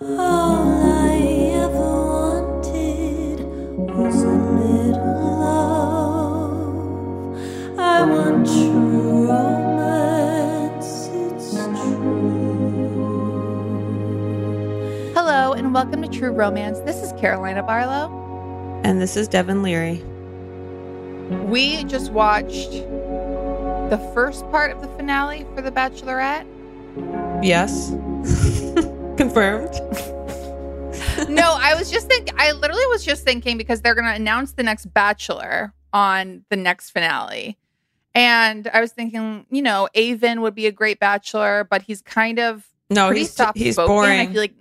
Hello, and welcome to True Romance. This is Carolina Barlow. And this is Devin Leary. We just watched the first part of the finale for The Bachelorette. Yes. Confirmed. no, I was just thinking, I literally was just thinking because they're going to announce the next Bachelor on the next finale. And I was thinking, you know, Aven would be a great Bachelor, but he's kind of No, he's he's soft-spoken. I feel like,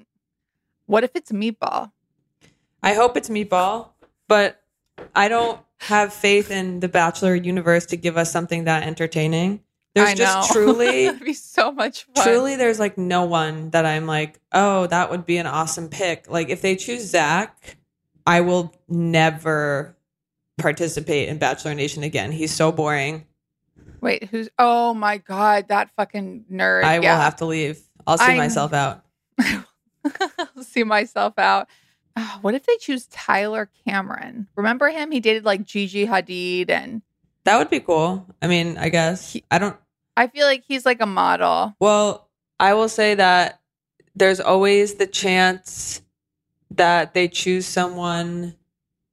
what if it's Meatball? I hope it's Meatball, but I don't have faith in the Bachelor universe to give us something that entertaining. There's I just know. truly, be so much fun. truly, there's like no one that I'm like, oh, that would be an awesome pick. Like if they choose Zach, I will never participate in Bachelor Nation again. He's so boring. Wait, who's? Oh my god, that fucking nerd. I yeah. will have to leave. I'll see I'm- myself out. I'll see myself out. Ah, what if they choose Tyler Cameron? Remember him? He dated like Gigi Hadid, and That would be cool. I mean, I guess I don't. I feel like he's like a model. Well, I will say that there's always the chance that they choose someone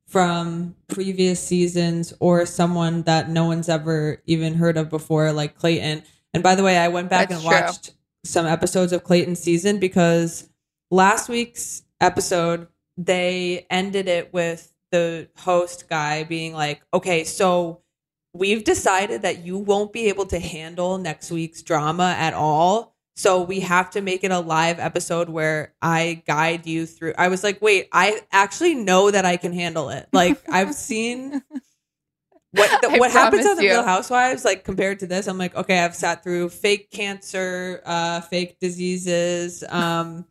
from previous seasons or someone that no one's ever even heard of before, like Clayton. And by the way, I went back That's and true. watched some episodes of Clayton's season because last week's episode, they ended it with the host guy being like, okay, so we've decided that you won't be able to handle next week's drama at all. So we have to make it a live episode where I guide you through. I was like, wait, I actually know that I can handle it. Like I've seen what the, what happens on the you. Real Housewives. Like compared to this, I'm like, okay, I've sat through fake cancer, uh, fake diseases, um,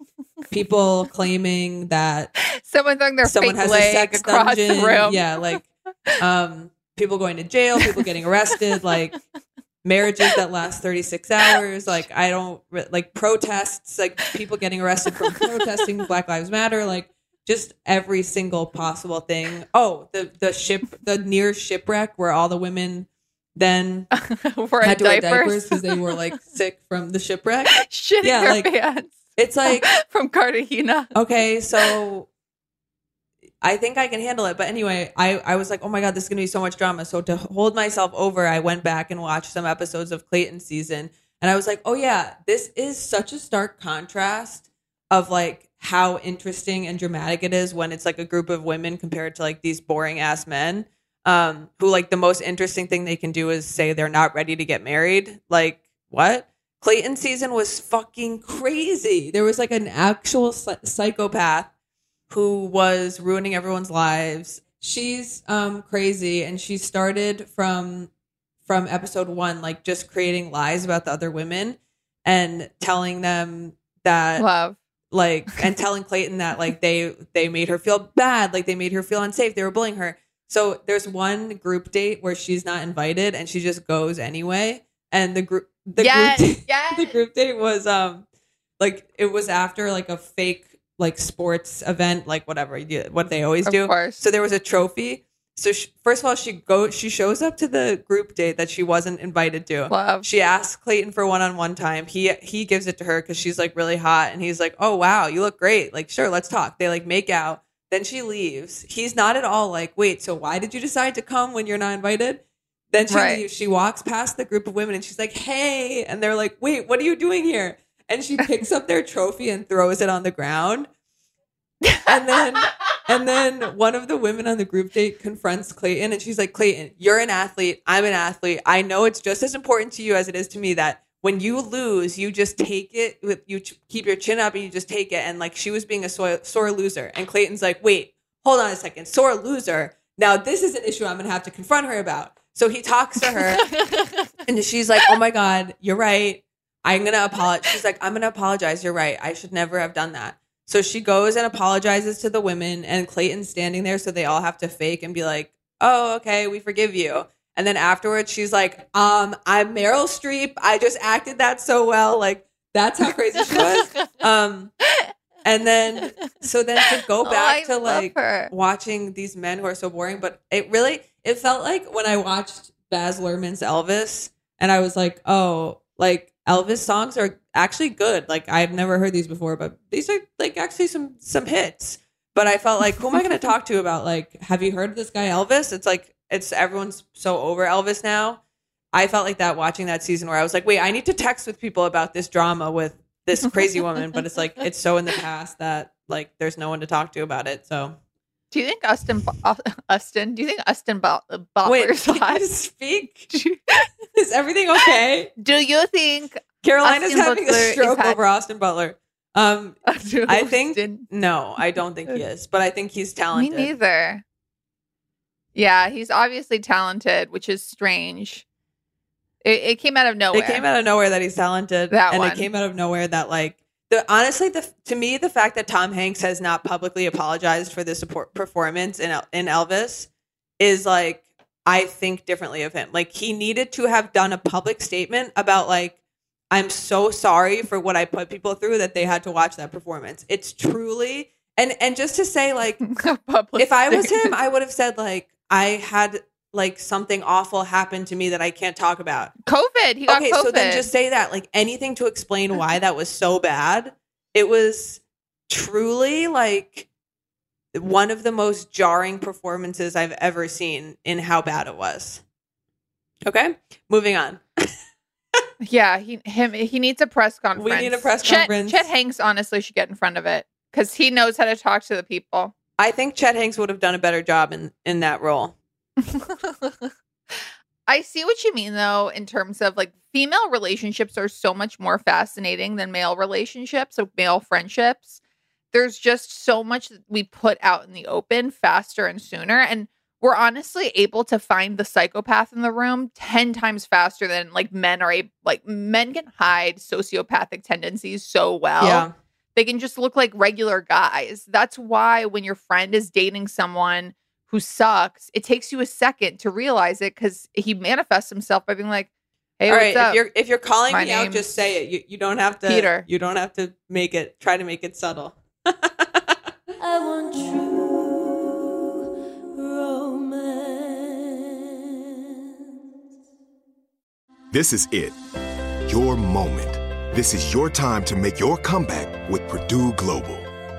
people claiming that Someone throwing their someone fake has a sex across dungeon. the room. Yeah, like um, people going to jail, people getting arrested, like marriages that last 36 hours. Like I don't like protests, like people getting arrested for protesting Black Lives Matter, like just every single possible thing. Oh, the the ship, the near shipwreck where all the women then We're had to wear diapers diapers. because they were like sick from the shipwreck. Shitting Yeah, their like- pants It's like from Cartagena. okay, so I think I can handle it. But anyway, I, I was like, oh my God, this is going to be so much drama. So to hold myself over, I went back and watched some episodes of Clayton season. And I was like, oh yeah, this is such a stark contrast of like how interesting and dramatic it is when it's like a group of women compared to like these boring ass men. Um, who like the most interesting thing they can do is say they're not ready to get married. Like, what? Clayton season was fucking crazy. There was like an actual psychopath who was ruining everyone's lives. She's um crazy and she started from from episode 1 like just creating lies about the other women and telling them that Love. like and telling Clayton that like they they made her feel bad, like they made her feel unsafe, they were bullying her. So there's one group date where she's not invited and she just goes anyway. And the group the Yes, group date, yes. the group date was um like it was after like a fake like sports event, like whatever you what they always Of do. course. So there was a trophy. So she, first of all, she go she shows up to the group date that she wasn't invited to. Love. She asks Clayton for one on one time. He he gives it to her because she's like really hot, and he's like, "Oh wow, you look great. Like sure, let's talk." They like make out. Then she leaves. He's not at all like, "Wait, so why did you decide to come when you're not invited?" Then she Right. leaves. She walks past the group of women, and she's like, "Hey," and they're like, "Wait, what are you doing here?" And she picks up their trophy and throws it on the ground. And then and then one of the women on the group date confronts Clayton and she's like, Clayton, you're an athlete. I'm an athlete. I know it's just as important to you as it is to me that when you lose, you just take it with you keep your chin up and you just take it. And like she was being a sore, sore loser. And Clayton's like, wait, hold on a second. Sore loser. Now this is an issue I'm going to have to confront her about. So he talks to her and she's like, oh my God, you're right. I'm going to apologize. She's like, I'm going to apologize. You're right. I should never have done that. So she goes and apologizes to the women, and Clayton's standing there, so they all have to fake and be like, "Oh, okay, we forgive you." And then afterwards, she's like, "Um, I'm Meryl Streep. I just acted that so well. Like that's how crazy she was." Um, and then so then to go Oh, back I to like her. watching these men who are so boring, but it really it felt like when I watched Baz Luhrmann's Elvis, and I was like, "Oh, like." Elvis songs are actually good. Like I've never heard these before, but these are like actually some some hits. But I felt like, who am I going to talk to about like, have you heard of this guy Elvis? It's like it's everyone's so over Elvis now. I felt like that watching that season where I was like, wait, I need to text with people about this drama with this crazy woman, but it's like it's so in the past that like there's no one to talk to about it. So Do you think Austin, Bo- Austin? Do you think Austin Bo- wait, can you speak? Is everything okay? Do you think? Carolina's Austin having Butler a stroke hot. over Austin Butler. Um, I think no, I don't think he is, but I think he's talented. me neither. Yeah, he's obviously talented, which is strange. It, it came out of nowhere. It came out of nowhere that he's talented, That and one. it came out of nowhere that like the honestly the to me the fact that Tom Hanks has not publicly apologized for this support performance in in Elvis is like I think differently of him. Like he needed to have done a public statement about like I'm so sorry for what I put people through that they had to watch that performance. It's truly and and just to say like if I was him, I would have said like I had like something awful happened to me that I can't talk about. COVID, he got Okay, COVID. so then just say that. Like anything to explain why that was so bad. It was truly like one of the most jarring performances I've ever seen in how bad it was. Okay, moving on. yeah, he him he needs a press conference. We need a press Chet- conference. Chet Hanks honestly should get in front of it because he knows how to talk to the people. I think Chet Hanks would have done a better job in in that role. I see what you mean though, in terms of like female relationships are so much more fascinating than male relationships, so male friendships. There's just so much that we put out in the open faster and sooner. And we're honestly able to find the psychopath in the room 10 times faster than like men are able like men can hide sociopathic tendencies so well yeah, they can just look like regular guys. That's why when your friend is dating someone who sucks, it takes you a second to realize it because he manifests himself by being like, "Hey, All what's right, up?" if you're if you're calling My me out, just say it. You you don't have to Peter. You don't have to make it try to make it subtle. I want true romance. This is it. Your moment. This is your time to make your comeback with Purdue Global.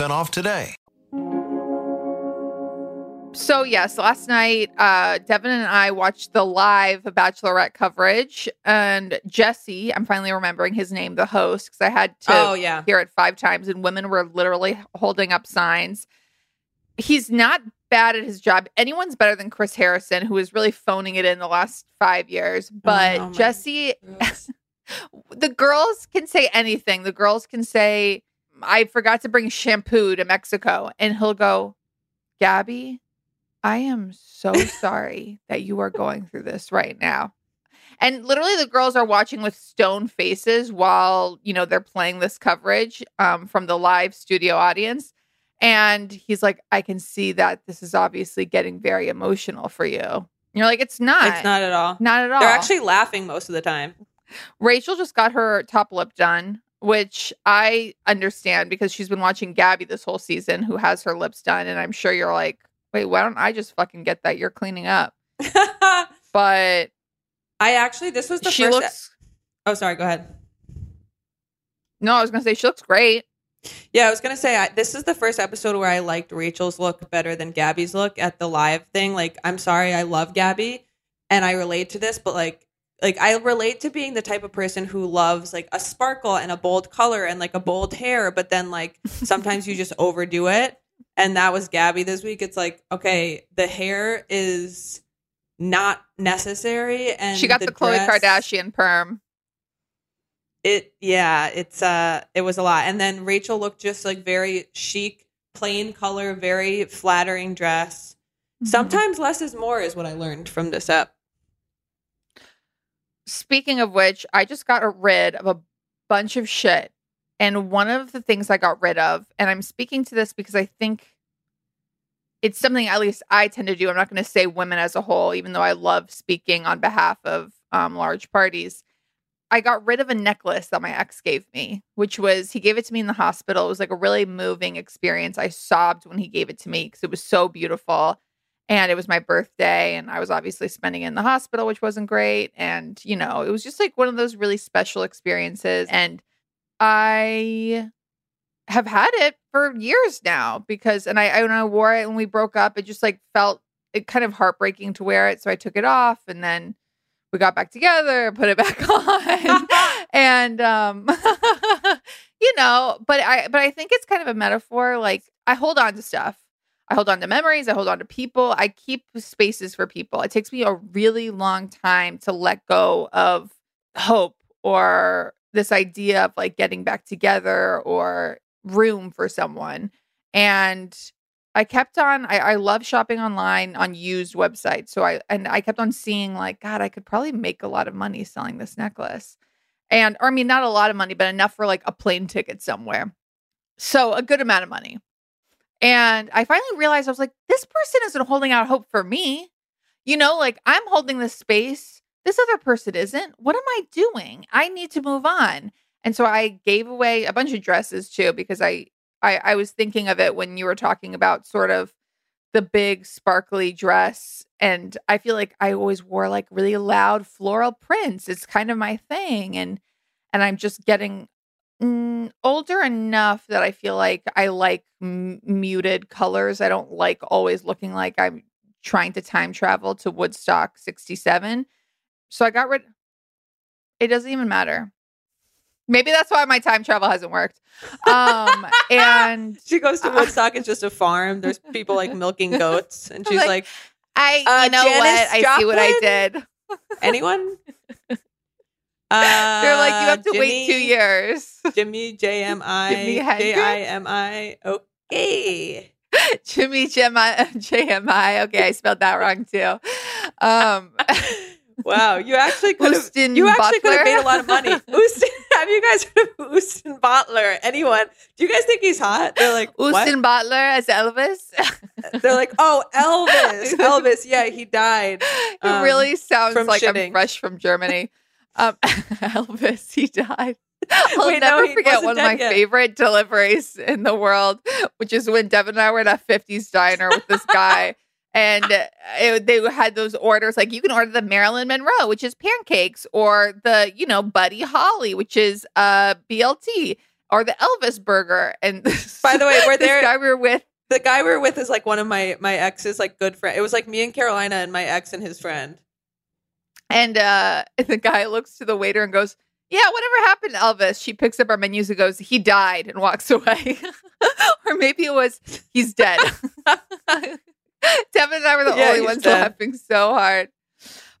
off today. So yes, last night uh Devin and I watched the live Bachelorette coverage and Jesse, I'm finally remembering his name, the host, because I had to Oh, yeah. hear it five times and women were literally holding up signs. He's not bad at his job. Anyone's better than Chris Harrison, who is really phoning it in the last five years. But Oh, my Jesse the girls can say anything. The girls can say, I forgot to bring shampoo to Mexico. And he'll go, Gabby, I am so sorry that you are going through this right now. And literally, the girls are watching with stone faces while, you know, they're playing this coverage um, from the live studio audience. And he's like, I can see that this is obviously getting very emotional for you. And you're like, it's not. It's not at all. Not at all. They're actually laughing most of the time. Rachel just got her top lip done, which I understand because she's been watching Gabby this whole season who has her lips done. And I'm sure you're like, wait, why don't I just fucking get that? You're cleaning up. But I actually, this was the she first. looks, oh, sorry. Go ahead. no, I was going to say she looks great. Yeah, I was gonna say I, this is the first episode where I liked Rachel's look better than Gabby's look at the live thing. Like, I'm sorry, I love Gabby, and I relate to this, but like, like I relate to being the type of person who loves like a sparkle and a bold color and like a bold hair, but then like sometimes you just overdo it. And that was Gabby this week. It's like, okay, the hair is not necessary, and she got the, Khloe dress- Kardashian perm. it yeah it's uh it was a lot and then rachel looked just like very chic plain color very flattering dress Mm-hmm. sometimes less is more is what i learned from this app Speaking of which, I just got rid of a bunch of shit. And one of the things I got rid of, and I'm speaking to this because I think it's something at least I tend to do. I'm not going to say women as a whole, even though I love speaking on behalf of um, large parties. I got rid of a necklace that my ex gave me, which was he gave it to me in the hospital. It was like a really moving experience. I sobbed when he gave it to me because it was so beautiful. And it was my birthday, and I was obviously spending it in the hospital, which wasn't great. And, you know, it was just like one of those really special experiences. And I have had it for years now because, and I, I when I wore it when we broke up, it just like felt it kind of heartbreaking to wear it. So I took it off, and then we got back together, put it back on, and um, you know, but I but I think it's kind of a metaphor. Like I hold on to stuff. I hold on to memories. I hold on to people. I keep spaces for people. It takes me a really long time to let go of hope or this idea of like getting back together or room for someone. And I kept on, I, I love shopping online on used websites. So I, and I kept on seeing like, God, I could probably make a lot of money selling this necklace. And, or I mean, not a lot of money, but enough for like a plane ticket somewhere. So a good amount of money. And I finally realized I was like, this person isn't holding out hope for me. You know, like I'm holding this space. This other person isn't. What am I doing? I need to move on. And so I gave away a bunch of dresses too because I I, I was thinking of it when you were talking about sort of the big sparkly dress and i feel like i always wore like really loud floral prints it's kind of my thing and and i'm just getting mm, older enough that i feel like i like m- muted colors i don't like always looking like i'm trying to time travel to woodstock 67 so i got rid it doesn't even matter maybe that's why my time travel hasn't worked um and she goes to Woodstock. It's just a farm. There's people like milking goats, and she's like, like, I, Uh, you know Janis what? I see what I did. anyone? Uh, They're like, you have to wait two years. Jimmy J M I J? I M I. Okay. Jimmy Jemi, JMI. Okay, I spelled that wrong too. Um, Wow, you actually could have. You actually could have made a lot of money. Houston, have you guys heard of Houston Butler? Anyone? Do you guys think he's hot? They're like, what? Austin Butler as Elvis. They're like, oh, Elvis, Elvis. Yeah, he died. it um, really sounds like shitting. I'm fresh from Germany. Um, Elvis, he died. I'll Wait, never he forget one of my yet. favorite deliveries in the world, which is when Devin and I were at a 50s diner with this guy. And it, they had those orders like you can order the Marilyn Monroe, which is pancakes, or the, you know, Buddy Holly, which is uh, BLT, or the Elvis burger. And By the way, we're there- guy we were with The guy we were with is like one of my my ex's like good friend. It was like me and Carolina and my ex and his friend. And uh the guy looks to the waiter and goes, Yeah, whatever happened to Elvis? She picks up our menus and goes, He died and walks away. or maybe it was he's dead. Devin and I were the Yeah, only ones dead. laughing so hard.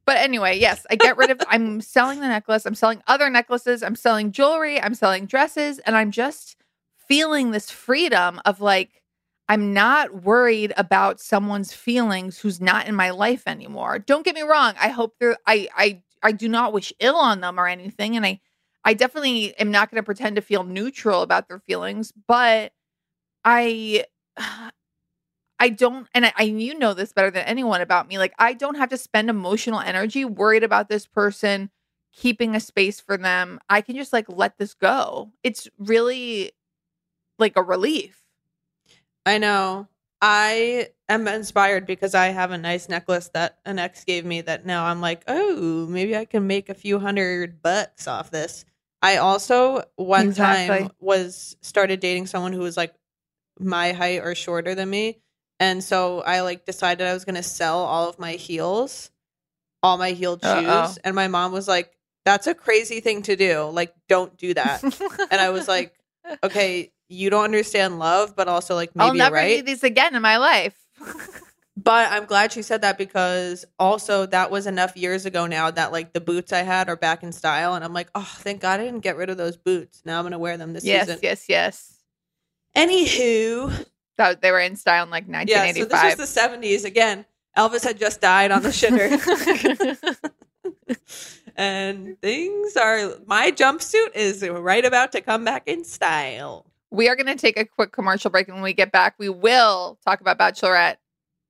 But anyway, yes, I get rid of I'm selling the necklace, I'm selling other necklaces, I'm selling jewelry, I'm selling dresses, and I'm just feeling this freedom of like I'm not worried about someone's feelings who's not in my life anymore. Don't get me wrong. I hope they're I I I do not wish ill on them or anything. And I I definitely am not going to pretend to feel neutral about their feelings, but I I don't and I, I you know this better than anyone about me. Like I don't have to spend emotional energy worried about this person keeping a space for them. I can just like let this go. It's really like a relief. I know. I am inspired because I have a nice necklace that an ex gave me that now I'm like, oh, maybe I can make a few hundred bucks off this. I also one Exactly. time was started dating someone who was like my height or shorter than me. And so I like decided I was going to sell all of my heels, all my heeled shoes. Uh-oh. And my mom was like, that's a crazy thing to do. Like, don't do that. and I was like, okay, you don't understand love, but also like maybe I'll never right. need these again in my life. But I'm glad she said that because also that was enough years ago now that like the boots I had are back in style. And I'm like, oh, thank God I didn't get rid of those boots. Now I'm going to wear them this yes, season. yes, yes. Yes. Anywho, That they were in style in like yeah, so 1985. this was the 70s. Again, Elvis had just died on the shitter. and things are, my jumpsuit is right about to come back in style. we are going to take a quick commercial break, and when we get back, we will talk about Bachelorette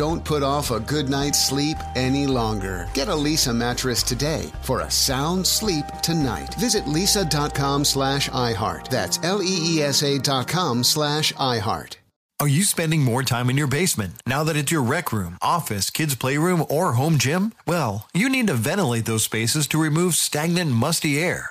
Don't put off a good night's sleep any longer. Get a Leesa mattress today for a sound sleep tonight. Visit leesa.com slash iHeart. That's L-E-E-S-A dot com slash iHeart. Are you spending more time in your basement now that it's your rec room, office, kids' playroom, or home gym? Well, you need to ventilate those spaces to remove stagnant, musty air.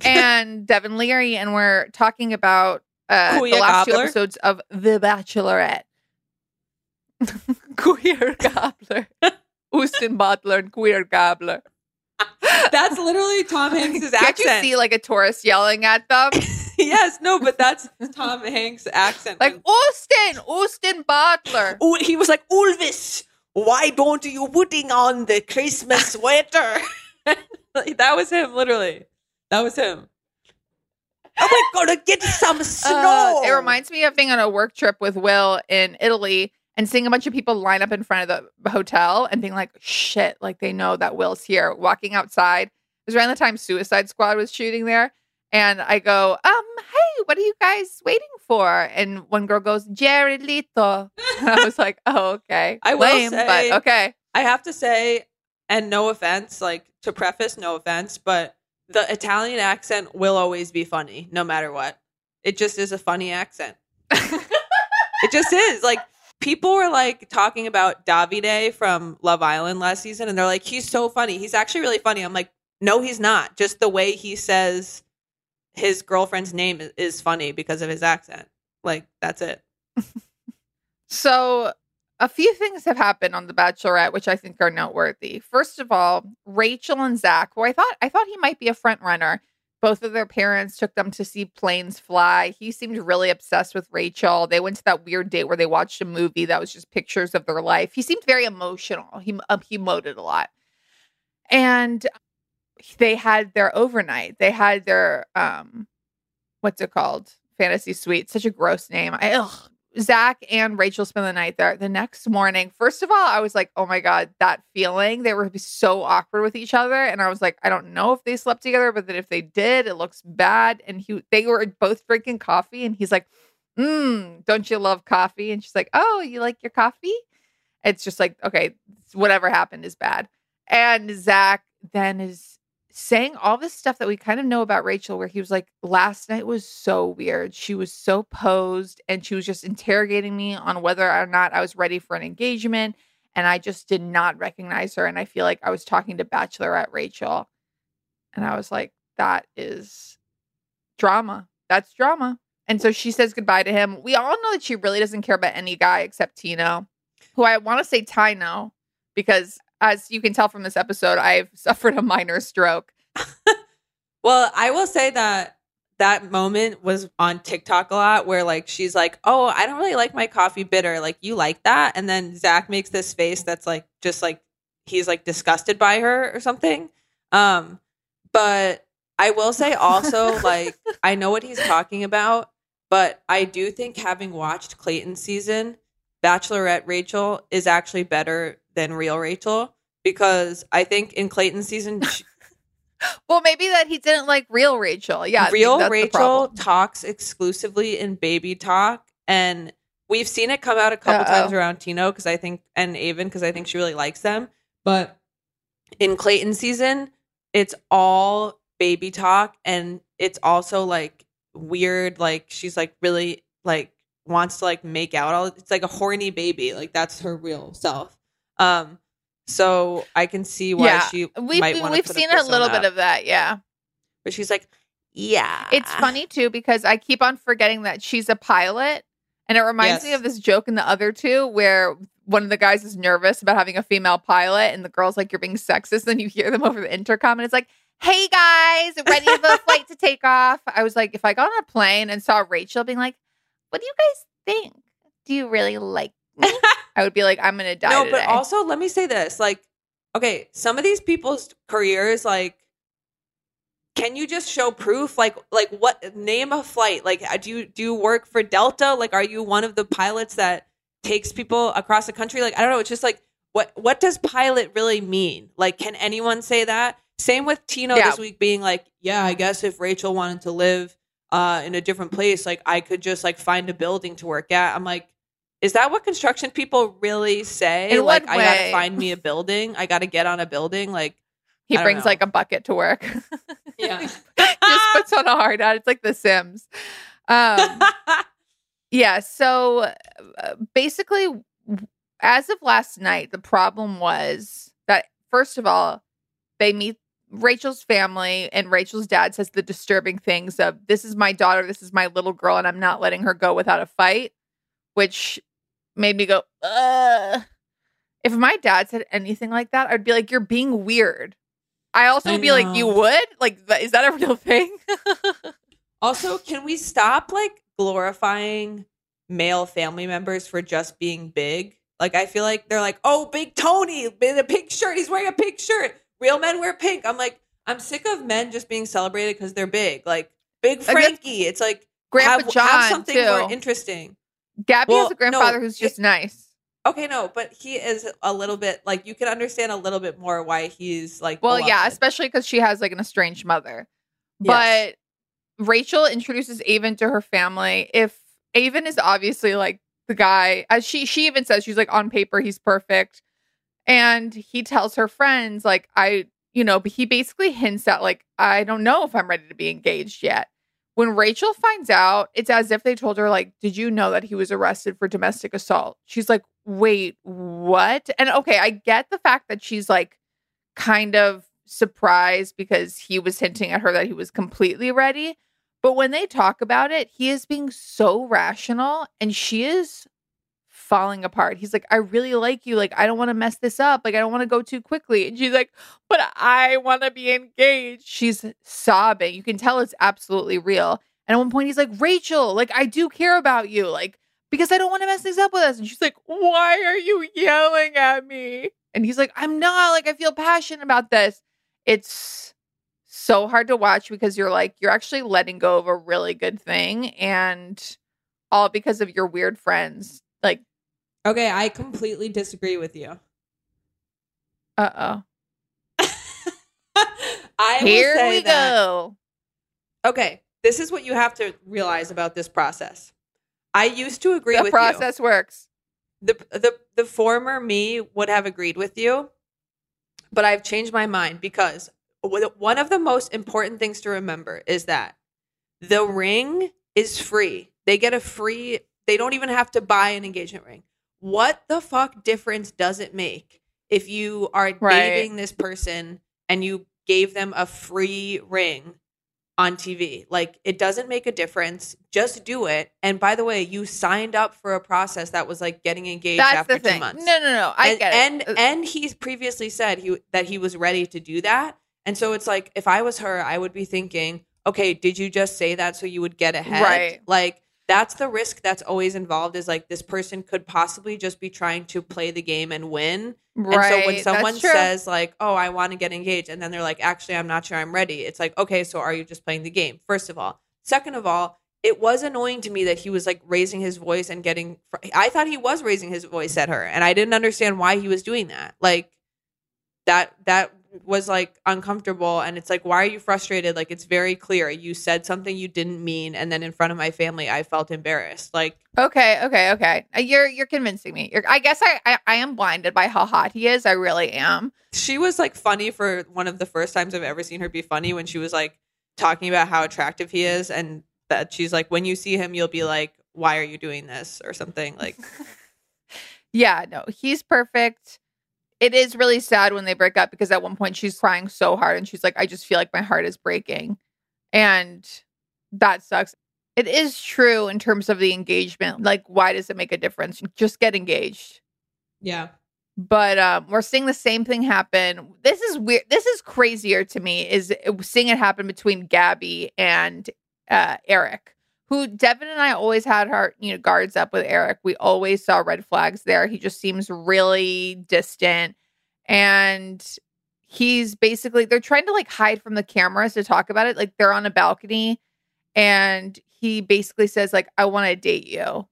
and Devin Leary, and we're talking about uh, the last two episodes of The Bachelorette. Queer Gobbler. Austin Butler and Queer Gobbler. That's literally Tom Hanks' Can't accent. you see like a tourist yelling at them? yes, no, but that's Tom Hanks' accent. like Austin, Austin Butler. Oh, he was like, Ulvis, why don't you putting on the Christmas sweater? that was him, literally. That was him. Oh, we're gonna get some snow. Uh, it reminds me of being on a work trip with Will in Italy and seeing a bunch of people line up in front of the hotel and being like, shit, like they know that Will's here. Walking outside. It was around the time Suicide Squad was shooting there. And I go, um, hey, what are you guys waiting for? And one girl goes, Jared Leto. I was like, oh, okay. I will Lame, say- but okay. I have to say, and no offense, like to preface, no offense, but the Italian accent will always be funny, no matter what. It just is a funny accent. it just is. Like people were like talking about Davide from Love Island last season, and they're like, he's so funny. He's actually really funny. I'm like, no, he's not. Just the way he says his girlfriend's name is, is funny because of his accent. Like that's it. So, a few things have happened on The Bachelorette, which I think are noteworthy. First of all, Rachel and Zach, who I thought I thought he might be a front runner. Both of their parents took them to see planes fly. He seemed really obsessed with Rachel. They went to that weird date where they watched a movie that was just pictures of their life. He seemed very emotional. He um, he emoted a lot, and they had their overnight. They had their um, what's it called? Fantasy suite. Such a gross name. I ugh, Zach and Rachel spend the night there. The next morning, first of all, I was like, oh my God, that feeling. They were so awkward with each other. And I was like, I don't know if they slept together, but that if they did, it looks bad. And he they were both drinking coffee, and he's like, mm, don't you love coffee? And she's like, Oh, you like your coffee? It's just like, okay, whatever happened is bad. And Zach then is saying all this stuff that we kind of know about Rachel, where he was like, last night was so weird. She was so posed and she was just interrogating me on whether or not I was ready for an engagement. And I just did not recognize her. And I feel like I was talking to Bachelorette Rachel. And I was like, that is drama. That's drama. And so she says goodbye to him. We all know that she really doesn't care about any guy except Tino, who I want to say Tino, because as you can tell from this episode, I've suffered a minor stroke. Well, I will say that that moment was on TikTok a lot where like she's like, "Oh, I don't really like my coffee bitter. Like you like that?" And then Zach makes this face that's like just like he's like disgusted by her or something. Um but I will say also like I know what he's talking about, but I do think having watched Clayton season, Bachelorette Rachel is actually better than real Rachel because I think in Clayton season she- Well, maybe that he didn't like real Rachel. Yeah, real Rachel talks exclusively in baby talk and we've seen it come out a couple Uh-oh. times around Tino because I think and Aven because I think she really likes them. But in Clayton season, it's all baby talk and it's also like weird. Like she's like really like wants to like make out all. It's like a horny baby. Like that's her real self. Um. So I can see why yeah, she we've we've seen a little persona bit of that. Yeah, but she's like, yeah. it's funny too because I keep on forgetting that she's a pilot, and it reminds me of this joke in the other two where one of the guys is nervous about having a female pilot, and the girl's like, "You're being sexist," and you hear them over the intercom, and it's like. Hey guys, ready for the flight to take off? I was like, if I got on a plane and saw Rachel being like, "What do you guys think? Do you really like me?" I would be like, "I'm gonna die." no, today. but also let me say this: like, okay, some of these people's careers, like, can you just show proof? Like, like what? Name a flight. Like, uh, do you do you work for Delta? Like, are you one of the pilots that takes people across the country? Like, I don't know. It's just like what what does pilot really mean? Like, can anyone say that? Same with Tino Yeah. this week being like, yeah, I guess if Rachel wanted to live uh, in a different place, like I could just like find a building to work at. I'm like, is that what construction people really say? In like, I gotta find me a building. I gotta get on a building. Like, he brings know. like a bucket to work. yeah. just puts on a hard hat. It's like The Sims. Um, yeah. So uh, basically, as of last night, the problem was that first of all, they meet Rachel's family, and Rachel's dad says the disturbing things of "This is my daughter. This is my little girl, and I'm not letting her go without a fight," which made me go, "Ugh." If my dad said anything like that, I'd be like, "You're being weird." I also I would be like, "You would? Like, is that a real thing?" also, can we stop like glorifying male family members for just being big? Like, I feel like they're like, oh, big Tony in a pink shirt. He's wearing a pink shirt. Real men wear pink. I'm like, I'm sick of men just being celebrated because they're big. Like, big Frankie. It's like, Grandpa have, John have something too. more interesting. Gabby Well, has a grandfather no, who's just nice. Okay, no, but he is a little bit like you can understand a little bit more why he's like. Well, yeah, especially because she has like an estranged mother. Yes. But Rachel introduces Aven to her family. If Aven is obviously like the guy, as she she even says, she's like on paper he's perfect, and he tells her friends like I, you know, but he basically hints at like I don't know if I'm ready to be engaged yet. When Rachel finds out, it's as if they told her like, "Did you know that he was arrested for domestic assault?" She's like, "Wait, what?" And okay, I get the fact that she's like kind of surprised because he was hinting at her that he was completely ready. But when they talk about it, he is being so rational and she is falling apart. He's like, I really like you. Like, I don't want to mess this up. Like, I don't want to go too quickly. And she's like, but I want to be engaged. She's sobbing. You can tell it's absolutely real. And at one point, he's like, Rachel, like, I do care about you. Like, because I don't want to mess things up with us. And she's like, Why are you yelling at me? And he's like, I'm not. Like, I feel passionate about this. It's so hard to watch because you're like, you're actually letting go of a really good thing. And all because of your weird friends. Like, Okay, I completely disagree with you. uh oh. I will Here we that- go. Okay, this is what you have to realize about this process. I used to agree with The with process works. The the the former me would have agreed with you, but I've changed my mind because one of the most important things to remember is that the ring is free. They get a free. They don't even have to buy an engagement ring. What the fuck difference does it make if you are Right. dating this person and you gave them a free ring on TV. Like it doesn't make a difference. Just do it. And by the way, you signed up for a process that was like getting engaged That's after the thing. two months. No, no, no. I and, get it. Uh, And he's previously said he that he was ready to do that. And so it's like if I was her, I would be thinking, okay, did you just say that so you would get ahead? Right. Like that's the risk that's always involved is like this person could possibly just be trying to play the game and win. right. And so when someone says like, "Oh, I want to get engaged," and then they're like, "Actually, I'm not sure I'm ready," it's like, okay, so are you just playing the game? First of all, second of all, it was annoying to me that he was like raising his voice and getting. fr- I thought he was raising his voice at her, and I didn't understand why he was doing that. Like that that was like uncomfortable and it's like why are you frustrated like it's very clear you said something you didn't mean and then in front of my family i felt embarrassed like Okay, okay, okay. Uh, You're you're convincing me. You're, I guess I, I I am blinded by how hot he is. I really am. she was like funny for one of the first times i've ever seen her be funny when she was like talking about how attractive he is and that she's like when you see him you'll be like why are you doing this or something like Yeah, no, he's perfect. It is really sad when they break up because at one point she's crying so hard and she's like, I just feel like my heart is breaking. And that sucks. It is true in terms of the engagement. Like, why does it make a difference? Just get engaged. yeah But um, we're seeing the same thing happen. This is weird. This is crazier to me. Is seeing it happen between Gabby and uh, Erich, who Devin and I always had our you know guards up with Erich. We always saw red flags there. He just seems really distant, and he's basically they're trying to like hide from the cameras to talk about it. Like they're on a balcony, and he basically says like, "I want to date you."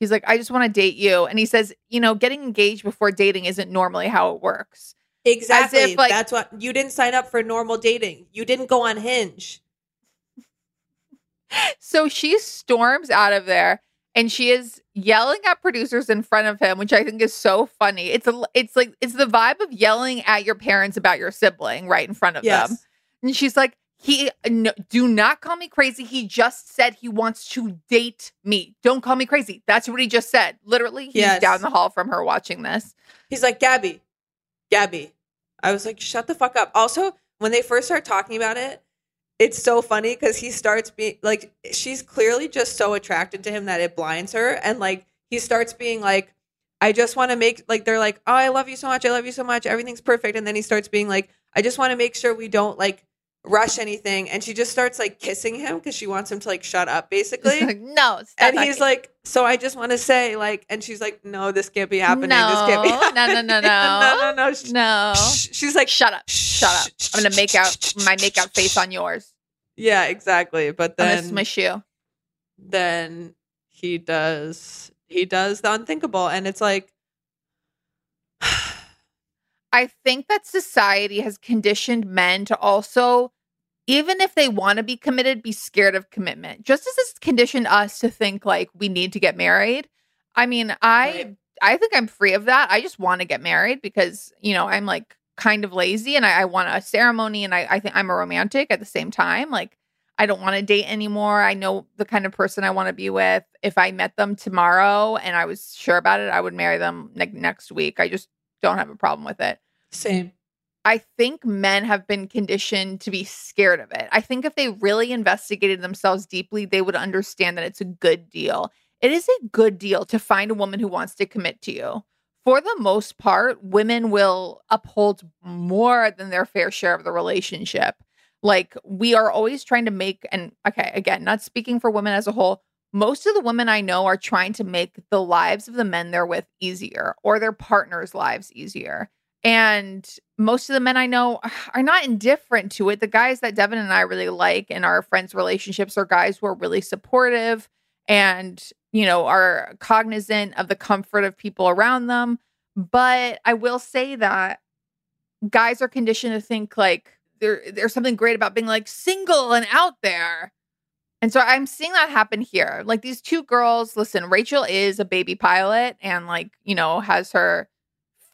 He's like, I just want to date you. And he says, you know, getting engaged before dating isn't normally how it works. exactly like- that's what you didn't sign up for normal dating you didn't go on hinge So she storms out of there and she is yelling at producers in front of him, which I think is so funny. It's a it's like it's the vibe of yelling at your parents about your sibling right in front of yes them. And she's like, he no, do not call me crazy. He just said he wants to date me. Don't call me crazy. That's what he just said. Literally, he's Yes. down the hall from her watching this. He's like, Gabby, Gabby. I was like, shut the fuck up. Also, when they first start talking about it, it's so funny because he starts being like, she's clearly just so attracted to him that it blinds her. And like, he starts being like, I just want to make, like, they're like, oh, I love you so much. I love you so much. Everything's perfect. And then he starts being like, I just want to make sure we don't like rush anything. And she just starts like kissing him because she wants him to like shut up, basically. No, stop and he's like, so I just want to say, like, and she's like, no, this can't be happening. No, this can't be no, no, happening. no, no. no, no, no. Sh- no. She's like, Shut up. Shut up. I'm gonna make out my make out face on yours. Yeah, exactly. But I'm gonna then, smush you. then he does, he does the unthinkable, and it's like, I think that society has conditioned men to also, even if they want to be committed, be scared of commitment. Just as it's conditioned us to think like we need to get married. I mean, I Right. I think I'm free of that. I just want to get married because, you know, I'm like kind of lazy and I, I want a ceremony and I, I think I'm a romantic at the same time. Like I don't want to date anymore. I know the kind of person I want to be with. If I met them tomorrow and I was sure about it, I would marry them like next week. I just don't have a problem with it. Same. I think men have been conditioned to be scared of it. I think if they really investigated themselves deeply, they would understand that it's a good deal. It is a good deal to find a woman who wants to commit to you. For the most part, women will uphold more than their fair share of the relationship. Like, we are always trying to make, and okay, again, not speaking for women as a whole, most of the women I know are trying to make the lives of the men they're with easier or their partners' lives easier. And most of the men I know are not indifferent to it. The guys that Devin and I really like in our friends' relationships are guys who are really supportive and, you know, are cognizant of the comfort of people around them. But I will say that guys are conditioned to think like there, there's something great about being like single and out there. And so I'm seeing that happen here. Like these two girls, listen, Rachel is a baby pilot and like, you know, has her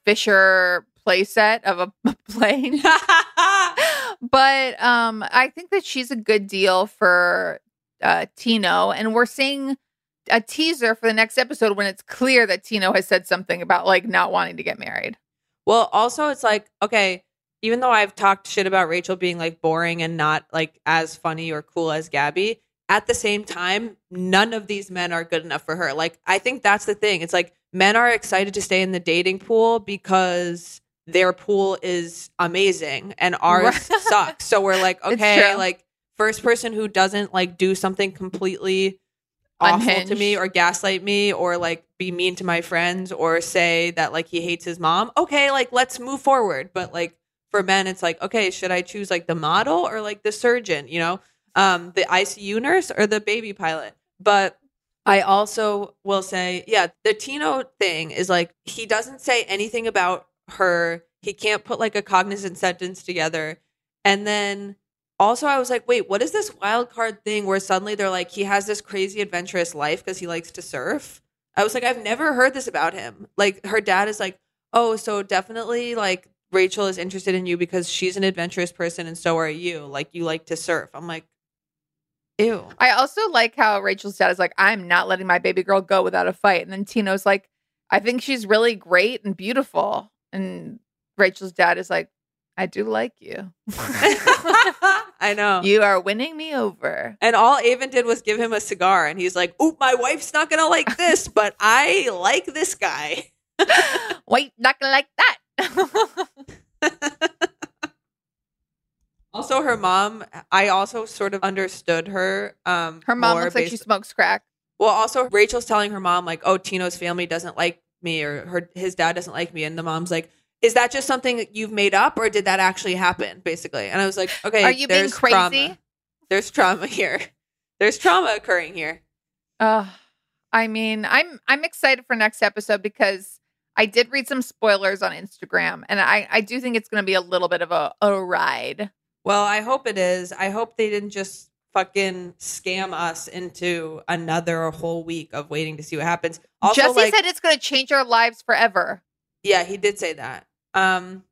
Fisher playset of a, a plane. but um I think that she's a good deal for uh Tino and we're seeing a teaser for the next episode when it's clear that Tino has said something about like not wanting to get married. Well, also, it's like, okay, even though I've talked shit about Rachel being like boring and not like as funny or cool as Gabby, at the same time, none of these men are good enough for her. Like, I think that's the thing. It's like men are excited to stay in the dating pool because their pool is amazing and ours sucks. So we're like, okay, like first person who doesn't like do something completely awful to me or gaslight me or like be mean to my friends or say that like he hates his mom okay like let's move forward. But like for men it's like okay should i choose like the model or like the surgeon you know? Um the icu nurse or the baby pilot? But i also will say yeah the tino thing is like he doesn't say anything about her He can't put like a cognizant sentence together. And then also I was like, wait, what is this wild card thing where suddenly they're like he has this crazy adventurous life because he likes to surf? I was like, I've never heard this about him. Like her dad is like, "Oh, so definitely like Rachel is interested in you because she's an adventurous person and so are you. Like you like to surf." I'm like, "Ew." I also like how Rachel's dad is like, I'm not letting my baby girl go without a fight. And then Tino's like, I think she's really great and beautiful. And Rachel's dad is like, I do like you. I know. You are winning me over. And all Aven did was give him a cigar, and he's like, "Oop, my wife's not gonna like this, but I like this guy." Wait, not gonna like that. Also, her mom, I also sort of understood her. Um, Her mom looks like she based- smokes crack. Well, also Rachel's telling her mom like, "Oh, Tino's family doesn't like me, or her his dad doesn't like me," and the mom's like, "Is that just something that you've made up, or did that actually happen?" Basically, and I was like, "Okay, Are you being crazy? Trauma. There's trauma here. There's trauma occurring here." Uh, I mean, I'm I'm excited for next episode because I did read some spoilers on Instagram, and I I do think it's going to be a little bit of a, a ride. Well, I hope it is. I hope they didn't just fucking scam us into another whole week of waiting to see what happens. Also, Jesse like, said it's going to change our lives forever. yeah, he did say that. Um,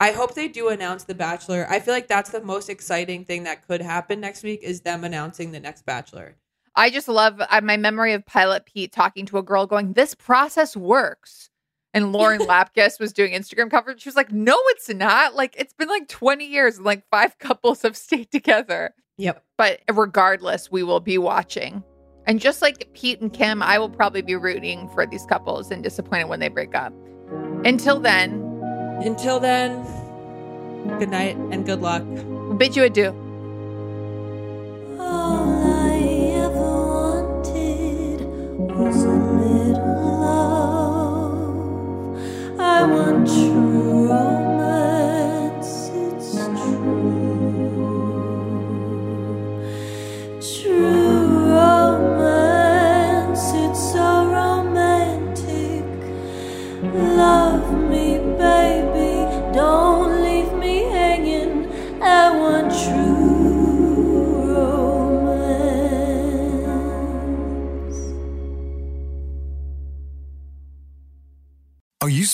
I hope they do announce the Bachelor. I feel like that's the most exciting thing that could happen next week is them announcing the next Bachelor. I just love uh, my memory of Pilot Pete talking to a girl going, This process works. And Lauren Lapkus was doing Instagram coverage. She was like, No, it's not. Like, it's been like 20 years and like five couples have stayed together. Yep. But regardless, we will be watching. And just like Pete and Kim, I will probably be rooting for these couples and disappointed when they break up. Until then, Until then, good night and good luck. bid you adieu.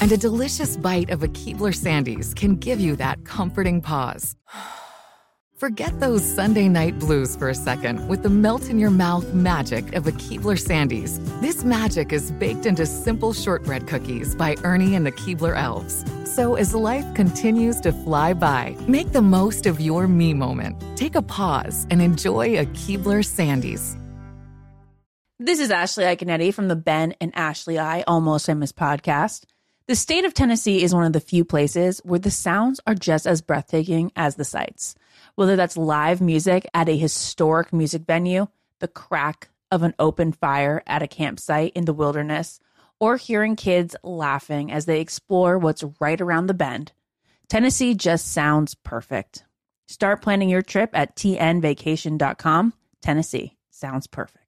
And a delicious bite of a Keebler Sandies can give you that comforting pause. Forget those Sunday night blues for a second with the melt in your mouth magic of a Keebler Sandies. This magic is baked into simple shortbread cookies by Ernie and the Keebler Elves. So as life continues to fly by, make the most of your me moment. Take a pause and enjoy a Keebler Sandies. This is Ashley Iaconetti from the Ben and Ashley I Almost Famous podcast. The state of Tennessee is one of the few places where the sounds are just as breathtaking as the sights. Whether that's live music at a historic music venue, the crack of an open fire at a campsite in the wilderness, or hearing kids laughing as they explore what's right around the bend, Tennessee just sounds perfect. Start planning your trip at tnvacation.com. Tennessee sounds perfect.